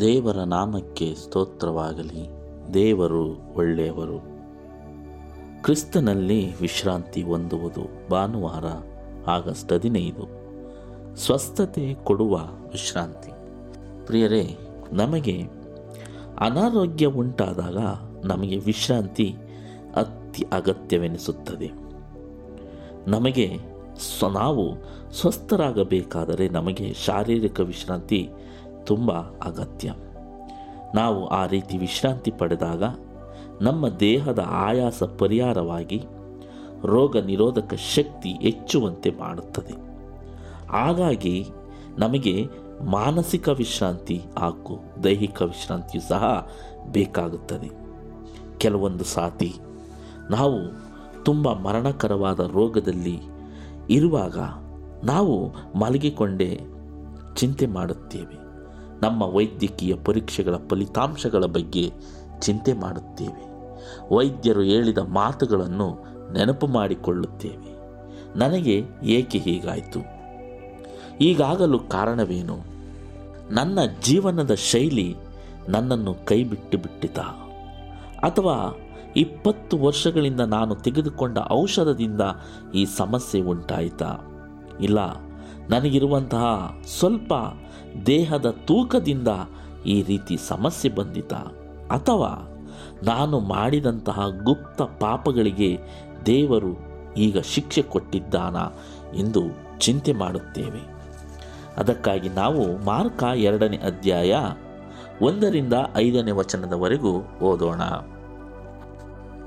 ದೇವರ ನಾಮಕ್ಕೆ ಸ್ತೋತ್ರವಾಗಲಿ. ದೇವರು ಒಳ್ಳೆಯವರು. ಕ್ರಿಸ್ತನಲ್ಲಿ ವಿಶ್ರಾಂತಿ ಹೊಂದುವುದು ಭಾನುವಾರ, ಆಗಸ್ಟ್ ಹದಿನೈದು. ಸ್ವಸ್ಥತೆ ಕೊಡುವ ವಿಶ್ರಾಂತಿ. ಪ್ರಿಯರೇ, ನಮಗೆ ಅನಾರೋಗ್ಯ ಉಂಟಾದಾಗ ನಮಗೆ ವಿಶ್ರಾಂತಿ ಅತಿ ಅಗತ್ಯವೆನಿಸುತ್ತದೆ. ನಮಗೆ ಸ್ವ, ನಾವು ಸ್ವಸ್ಥರಾಗಬೇಕಾದರೆ ನಮಗೆ ಶಾರೀರಿಕ ವಿಶ್ರಾಂತಿ ತುಂಬ ಅಗತ್ಯ. ನಾವು ಆ ರೀತಿ ವಿಶ್ರಾಂತಿ ಪಡೆದಾಗ ನಮ್ಮ ದೇಹದ ಆಯಾಸ ಪರಿಹಾರವಾಗಿ ರೋಗ ನಿರೋಧಕ ಶಕ್ತಿ ಹೆಚ್ಚುವಂತೆ ಮಾಡುತ್ತದೆ. ಹಾಗಾಗಿ ನಮಗೆ ಮಾನಸಿಕ ವಿಶ್ರಾಂತಿ ಹಾಗೂ ದೈಹಿಕ ವಿಶ್ರಾಂತಿಯು ಸಹ ಬೇಕಾಗುತ್ತದೆ. ಕೆಲವೊಂದು ಸಾತಿ ನಾವು ತುಂಬ ಮರಣಕರವಾದ ರೋಗದಲ್ಲಿ ಇರುವಾಗ ನಾವು ಮಲಗಿಕೊಂಡೇ ಚಿಂತೆ ಮಾಡುತ್ತೇವೆ. ನಮ್ಮ ವೈದ್ಯಕೀಯ ಪರೀಕ್ಷೆಗಳ ಫಲಿತಾಂಶಗಳ ಬಗ್ಗೆ ಚಿಂತೆ ಮಾಡುತ್ತೇವೆ. ವೈದ್ಯರು ಹೇಳಿದ ಮಾತುಗಳನ್ನು ನೆನಪು ಮಾಡಿಕೊಳ್ಳುತ್ತೇವೆ. ನನಗೆ ಏಕೆ ಹೀಗಾಯಿತು? ಈಗಾಗಲು ಕಾರಣವೇನು? ನನ್ನ ಜೀವನದ ಶೈಲಿ ನನ್ನನ್ನು ಕೈಬಿಟ್ಟು ಬಿಟ್ಟಿತ ಅಥವಾ ಇಪ್ಪತ್ತು ವರ್ಷಗಳಿಂದ ನಾನು ತೆಗೆದುಕೊಂಡ ಔಷಧದಿಂದ ಈ ಸಮಸ್ಯೆ ಉಂಟಾಯಿತಾ. ಇಲ್ಲ, ನನಗಿರುವಂತಹ ಸ್ವಲ್ಪ ದೇಹದ ತೂಕದಿಂದ ಈ ರೀತಿ ಸಮಸ್ಯೆ ಬಂದಿತ. ಅಥವಾ ನಾನು ಮಾಡಿದಂತಹ ಗುಪ್ತ ಪಾಪಗಳಿಗೆ ದೇವರು ಈಗ ಶಿಕ್ಷೆ ಕೊಟ್ಟಿದ್ದಾನಾ ಎಂದು ಚಿಂತೆ ಮಾಡುತ್ತೇವೆ. ಅದಕ್ಕಾಗಿ ನಾವು ಮಾರ್ಕ ಎರಡನೇ ಅಧ್ಯಾಯ ಒಂದರಿಂದ ಐದನೇ ವಚನದವರೆಗೂ ಓದೋಣ.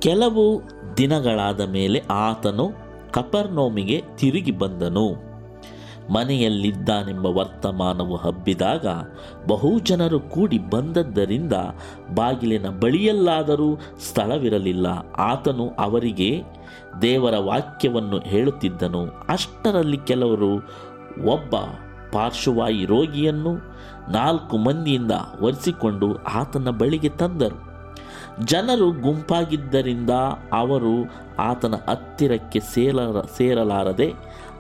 ಕೆಲವು ದಿನಗಳಾದ ಮೇಲೆ ಆತನು ಕಪರ್ನೋಮಿಗೆ ತಿರುಗಿ ಬಂದನು. ಮನೆಯಲ್ಲಿದ್ದಾನೆಂಬ ವರ್ತಮಾನವು ಹಬ್ಬಿದಾಗ ಬಹು ಜನರು ಕೂಡಿ ಬಂದದ್ದರಿಂದ ಬಾಗಿಲಿನ ಬಳಿಯಲ್ಲಾದರೂ ಸ್ಥಳವಿರಲಿಲ್ಲ. ಆತನು ಅವರಿಗೆ ದೇವರ ವಾಕ್ಯವನ್ನು ಹೇಳುತ್ತಿದ್ದನು. ಅಷ್ಟರಲ್ಲಿ ಕೆಲವರು ಒಬ್ಬ ಪಾರ್ಶ್ವವಾಯಿ ರೋಗಿಯನ್ನು ನಾಲ್ಕು ಮಂದಿಯಿಂದ ಒರೆಸಿಕೊಂಡು ಆತನ ಬಳಿಗೆ ತಂದರು. ಜನರು ಗುಂಪಾಗಿದ್ದರಿಂದ ಅವರು ಆತನ ಹತ್ತಿರಕ್ಕೆ ಸೇರ ಸೇರಲಾರದೆ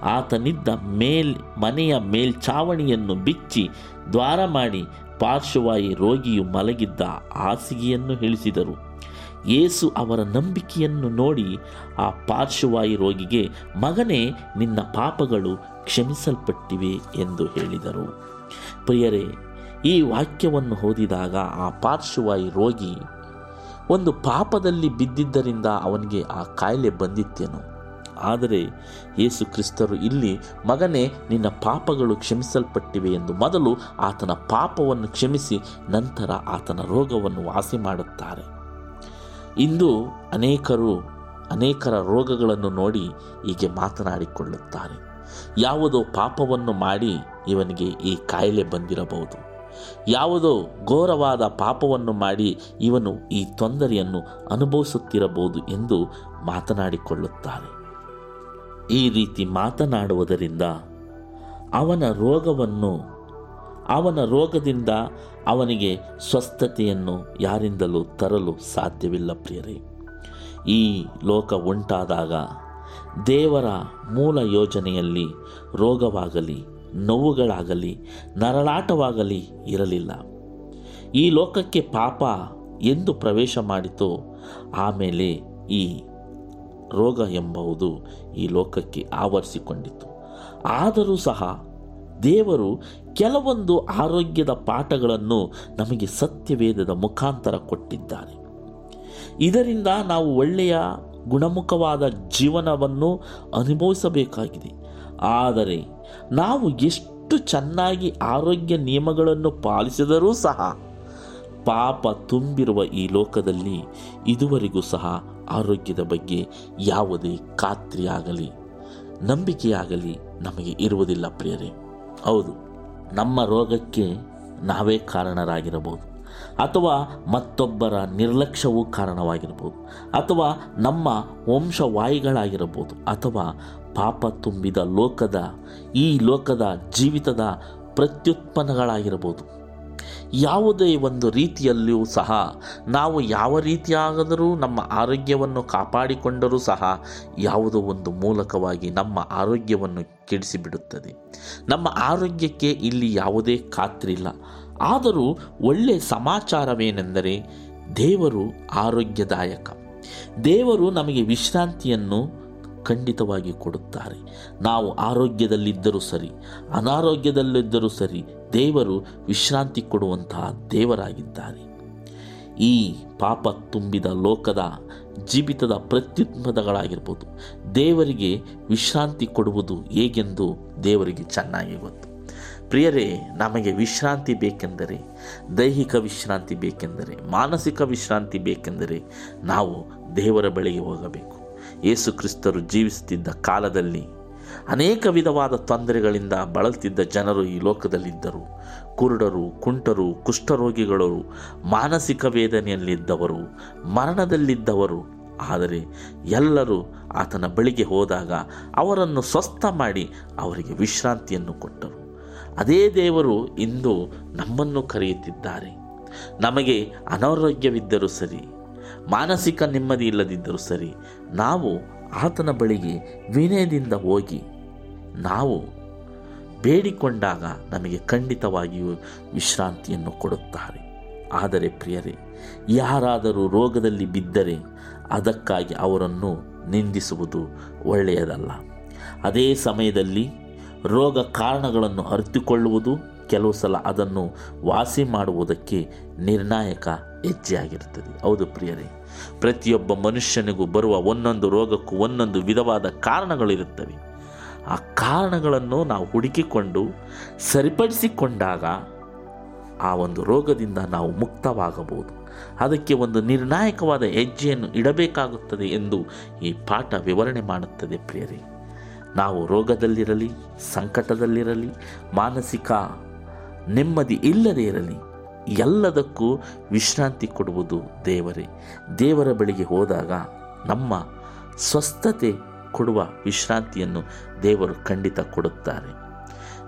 ಆತನಿದ್ದ ಮೇಲ್, ಮನೆಯ ಮೇಲ್ಛಾವಣಿಯನ್ನು ಬಿಚ್ಚಿ ದ್ವಾರ ಮಾಡಿ ಪಾರ್ಶ್ವವಾಯಿ ರೋಗಿಯು ಮಲಗಿದ್ದ ಹಾಸಿಗೆಯನ್ನು ಇಳಿಸಿದರು. ಯೇಸು ಅವರ ನಂಬಿಕೆಯನ್ನು ನೋಡಿ ಆ ಪಾರ್ಶ್ವವಾಯಿ ರೋಗಿಗೆ, ಮಗನೇ, ನಿನ್ನ ಪಾಪಗಳು ಕ್ಷಮಿಸಲ್ಪಟ್ಟಿವೆ ಎಂದು ಹೇಳಿದರು. ಪ್ರಿಯರೇ, ಈ ವಾಕ್ಯವನ್ನು ಓದಿದಾಗ ಆ ಪಾರ್ಶ್ವವಾಯಿ ರೋಗಿ ಒಂದು ಪಾಪದಲ್ಲಿ ಬಿದ್ದಿದ್ದರಿಂದ ಅವನಿಗೆ ಆ ಕಾಯಿಲೆ ಬಂದಿತ್ತೇನು. ಆದರೆ ಯೇಸು ಕ್ರಿಸ್ತರು ಇಲ್ಲಿ, ಮಗನೇ, ನಿನ್ನ ಪಾಪಗಳು ಕ್ಷಮಿಸಲ್ಪಟ್ಟಿವೆ ಎಂದು ಮೊದಲು ಆತನ ಪಾಪವನ್ನು ಕ್ಷಮಿಸಿ ನಂತರ ಆತನ ರೋಗವನ್ನು ವಾಸಿ ಮಾಡುತ್ತಾರೆ. ಇಂದು ಅನೇಕರು ಅನೇಕರ ರೋಗಗಳನ್ನು ನೋಡಿ ಹೀಗೆ ಮಾತನಾಡಿಕೊಳ್ಳುತ್ತಾರೆ. ಯಾವುದೋ ಪಾಪವನ್ನು ಮಾಡಿ ಇವನಿಗೆ ಈ ಕಾಯಿಲೆ ಬಂದಿರಬಹುದು. ಯಾವುದೋ ಘೋರವಾದ ಪಾಪವನ್ನು ಮಾಡಿ ಇವನು ಈ ತೊಂದರೆಯನ್ನು ಅನುಭವಿಸುತ್ತಿರಬಹುದು ಎಂದು ಮಾತನಾಡಿಕೊಳ್ಳುತ್ತಾರೆ. ಈ ರೀತಿ ಮಾತನಾಡುವುದರಿಂದ ಅವನ ರೋಗವನ್ನು, ಅವನ ರೋಗದಿಂದ ಅವನಿಗೆ ಸ್ವಸ್ಥತೆಯನ್ನು ಯಾರಿಂದಲೂ ತರಲು ಸಾಧ್ಯವಿಲ್ಲ ಪ್ರಿಯರೇ. ಈ ಲೋಕ ಉಂಟಾದಾಗ ದೇವರ ಮೂಲ ಯೋಜನೆಯಲ್ಲಿ ರೋಗವಾಗಲಿ ನೋವುಗಳಾಗಲಿ, ನರಳಾಟವಾಗಲಿ ಇರಲಿಲ್ಲ. ಈ ಲೋಕಕ್ಕೆ ಪಾಪ ಎಂದು ಪ್ರವೇಶ ಮಾಡಿತು. ಆಮೇಲೆ ಈ ರೋಗ ಎಂಬುದು ಈ ಲೋಕಕ್ಕೆ ಆವರಿಸಿಕೊಂಡಿತು. ಆದರೂ ಸಹ ದೇವರು ಕೆಲವೊಂದು ಆರೋಗ್ಯದ ಪಾಠಗಳನ್ನು ನಮಗೆ ಸತ್ಯವೇದದ ಮುಖಾಂತರ ಕೊಟ್ಟಿದ್ದಾರೆ. ಇದರಿಂದ ನಾವು ಒಳ್ಳೆಯ ಗುಣಮುಖವಾದ ಜೀವನವನ್ನು ಅನುಭವಿಸಬೇಕಾಗಿದೆ. ಆದರೆ ನಾವು ಎಷ್ಟು ಚೆನ್ನಾಗಿ ಆರೋಗ್ಯ ನಿಯಮಗಳನ್ನು ಪಾಲಿಸಿದರೂ ಸಹ ಪಾಪ ತುಂಬಿರುವ ಈ ಲೋಕದಲ್ಲಿ ಇದುವರೆಗೂ ಸಹ ಆರೋಗ್ಯದ ಬಗ್ಗೆ ಯಾವುದೇ ಖಾತ್ರಿಯಾಗಲಿ, ನಂಬಿಕೆಯಾಗಲಿ ನಮಗೆ ಇರುವುದಿಲ್ಲ ಪ್ರಿಯರೇ. ಹೌದು, ನಮ್ಮ ರೋಗಕ್ಕೆ ನಾವೇ ಕಾರಣರಾಗಿರಬಹುದು. ಅಥವಾ ಮತ್ತೊಬ್ಬರ ನಿರ್ಲಕ್ಷ್ಯವೂ ಕಾರಣವಾಗಿರ್ಬೋದು ಅಥವಾ ನಮ್ಮ ವಂಶವಾಯಿಗಳಾಗಿರಬಹುದು ಅಥವಾ ಪಾಪ ತುಂಬಿದ ಲೋಕದ, ಈ ಲೋಕದ ಜೀವಿತದ ಪ್ರತ್ಯುತ್ಪನ್ನಗಳಾಗಿರಬಹುದು. ಯಾವುದೇ ಒಂದು ರೀತಿಯಲ್ಲಿಯೂ ಸಹ ನಾವು ಯಾವ ರೀತಿಯಾಗದರೂ ನಮ್ಮ ಆರೋಗ್ಯವನ್ನು ಕಾಪಾಡಿಕೊಂಡರೂ ಸಹ ಯಾವುದೋ ಒಂದು ಮೂಲಕವಾಗಿ ನಮ್ಮ ಆರೋಗ್ಯವನ್ನು ಕೆಡಿಸಿಬಿಡುತ್ತದೆ. ನಮ್ಮ ಆರೋಗ್ಯಕ್ಕೆ ಇಲ್ಲಿ ಯಾವುದೇ ಖಾತ್ರಿಲ್ಲ ಆದರೂ ಒಳ್ಳೆಯ ಸಮಾಚಾರವೇನೆಂದರೆ ದೇವರು ಆರೋಗ್ಯದಾಯಕ. ದೇವರು ನಮಗೆ ವಿಶ್ರಾಂತಿಯನ್ನು ಖಂಡಿತವಾಗಿ ಕೊಡುತ್ತಾರೆ. ನಾವು ಆರೋಗ್ಯದಲ್ಲಿದ್ದರೂ ಸರಿ, ಅನಾರೋಗ್ಯದಲ್ಲಿದ್ದರೂ ಸರಿ ದೇವರು ವಿಶ್ರಾಂತಿ ಕೊಡುವಂತಹ ದೇವರಾಗಿದ್ದಾರೆ. ಈ ಪಾಪ ತುಂಬಿದ ಲೋಕದ ಜೀವಿತದ ಪ್ರತ್ಯುತ್ಪದಗಳಾಗಿರ್ಬೋದು. ದೇವರಿಗೆ ವಿಶ್ರಾಂತಿ ಕೊಡುವುದು ಹೇಗೆಂದು ದೇವರಿಗೆ ಚೆನ್ನಾಗಿ ಗೊತ್ತು. ಪ್ರಿಯರೇ, ನಮಗೆ ವಿಶ್ರಾಂತಿ ಬೇಕೆಂದರೆ, ದೈಹಿಕ ವಿಶ್ರಾಂತಿ ಬೇಕೆಂದರೆ, ಮಾನಸಿಕ ವಿಶ್ರಾಂತಿ ಬೇಕೆಂದರೆ ನಾವು ದೇವರ ಬಳಿಗೆ ಹೋಗಬೇಕು. ಯೇಸು ಕ್ರಿಸ್ತರು ಜೀವಿಸುತ್ತಿದ್ದ ಕಾಲದಲ್ಲಿ ಅನೇಕ ವಿಧವಾದ ತೊಂದರೆಗಳಿಂದ ಬಳಲ್ತಿದ್ದ ಜನರು ಈ ಲೋಕದಲ್ಲಿದ್ದರು. ಕುರುಡರು, ಕುಂಟರು, ಕುಷ್ಠರೋಗಿಗಳು, ಮಾನಸಿಕ ವೇದನೆಯಲ್ಲಿದ್ದವರು, ಮರಣದಲ್ಲಿದ್ದವರು. ಆದರೆ ಎಲ್ಲರೂ ಆತನ ಬಳಿಗೆ ಹೋದಾಗ ಅವರನ್ನು ಸ್ವಸ್ಥ ಮಾಡಿ ಅವರಿಗೆ ವಿಶ್ರಾಂತಿಯನ್ನು ಕೊಟ್ಟರು. ಅದೇ ದೇವರು ಇಂದು ನಮ್ಮನ್ನು ಕರೆಯುತ್ತಿದ್ದಾರೆ. ನಮಗೆ ಅನಾರೋಗ್ಯವಿದ್ದರೂ ಸರಿ ಮಾನಸಿಕ ನೆಮ್ಮದಿ ಇಲ್ಲದಿದ್ದರೂ ಸರಿ, ನಾವು ಆತನ ಬಳಿಗೆ ವಿನಯದಿಂದ ಹೋಗಿ, ನಾವು ಬೇಡಿಕೊಂಡಾಗ ನಮಗೆ ಖಂಡಿತವಾಗಿಯೂ ವಿಶ್ರಾಂತಿಯನ್ನು ಕೊಡುತ್ತಾರೆ. ಆದರೆ ಪ್ರಿಯರೇ, ಯಾರಾದರೂ ರೋಗದಲ್ಲಿ ಬಿದ್ದರೆ ಅದಕ್ಕಾಗಿ ಅವರನ್ನು ನಿಂದಿಸುವುದು ಒಳ್ಳೆಯದಲ್ಲ. ಅದೇ ಸಮಯದಲ್ಲಿ ರೋಗ ಕಾರಣಗಳನ್ನು ಅರಿತುಕೊಳ್ಳುವುದು, ಕೆಲವು ಸಲ ಅದನ್ನು ವಾಸಿ ಮಾಡುವುದಕ್ಕೆ ನಿರ್ಣಾಯಕ ಹೆಜ್ಜೆಯಾಗಿರುತ್ತದೆ. ಹೌದು ಪ್ರಿಯರೇ, ಪ್ರತಿಯೊಬ್ಬ ಮನುಷ್ಯನಿಗೂ ಬರುವ ಒಂದೊಂದು ರೋಗಕ್ಕೂ ಒಂದೊಂದು ವಿಧವಾದ ಕಾರಣಗಳಿರುತ್ತವೆ ಆ ಕಾರಣಗಳನ್ನು ನಾವು ಹುಡುಕಿಕೊಂಡು, ಸರಿಪಡಿಸಿಕೊಂಡಾಗ ಆ ಒಂದು ರೋಗದಿಂದ ನಾವು ಮುಕ್ತವಾಗಬಹುದು. ಅದಕ್ಕೆ ಒಂದು ನಿರ್ಣಾಯಕವಾದ ಹೆಜ್ಜೆಯನ್ನು ಇಡಬೇಕಾಗುತ್ತದೆ ಎಂದು ಈ ಪಾಠ ವಿವರಣೆ ಮಾಡುತ್ತದೆ ಪ್ರಿಯರೇ. ನಾವು ರೋಗದಲ್ಲಿರಲಿ, ಸಂಕಟದಲ್ಲಿರಲಿ, ಮಾನಸಿಕ ನೆಮ್ಮದಿ ಇಲ್ಲದೇ ಇರಲಿ ಎಲ್ಲದಕ್ಕೂ ವಿಶ್ರಾಂತಿ ಕೊಡುವುದು ದೇವರೇ. ದೇವರ ಬಳಿಗೆ ಹೋದಾಗ ನಮ್ಮ ಸ್ವಸ್ಥತೆ ಕೊಡುವ ವಿಶ್ರಾಂತಿಯನ್ನು ದೇವರು ಖಂಡಿತ ಕೊಡುತ್ತಾರೆ.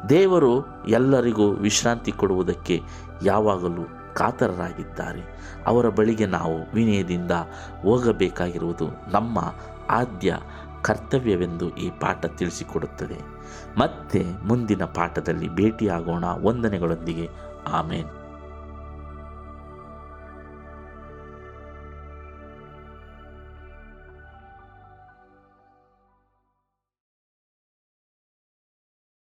ದೇವರು ಎಲ್ಲರಿಗೂ ವಿಶ್ರಾಂತಿ ಕೊಡುವುದಕ್ಕೆ ಯಾವಾಗಲೂ ಕಾತರರಾಗಿದ್ದಾರೆ. ಅವರ ಬಳಿಗೆ ನಾವು ವಿನಯದಿಂದ ಹೋಗಬೇಕಾಗಿರುವುದು ನಮ್ಮ ಆದ್ಯ ಕರ್ತವ್ಯವೆಂದು ಈ ಪಾಠ ತಿಳಿಸಿಕೊಡುತ್ತದೆ. ಮತ್ತೆ ಮುಂದಿನ ಪಾಠದಲ್ಲಿ ಭೇಟಿಯಾಗೋಣ. ವಂದನೆಗಳೊಂದಿಗೆ. ಆಮೇನ್.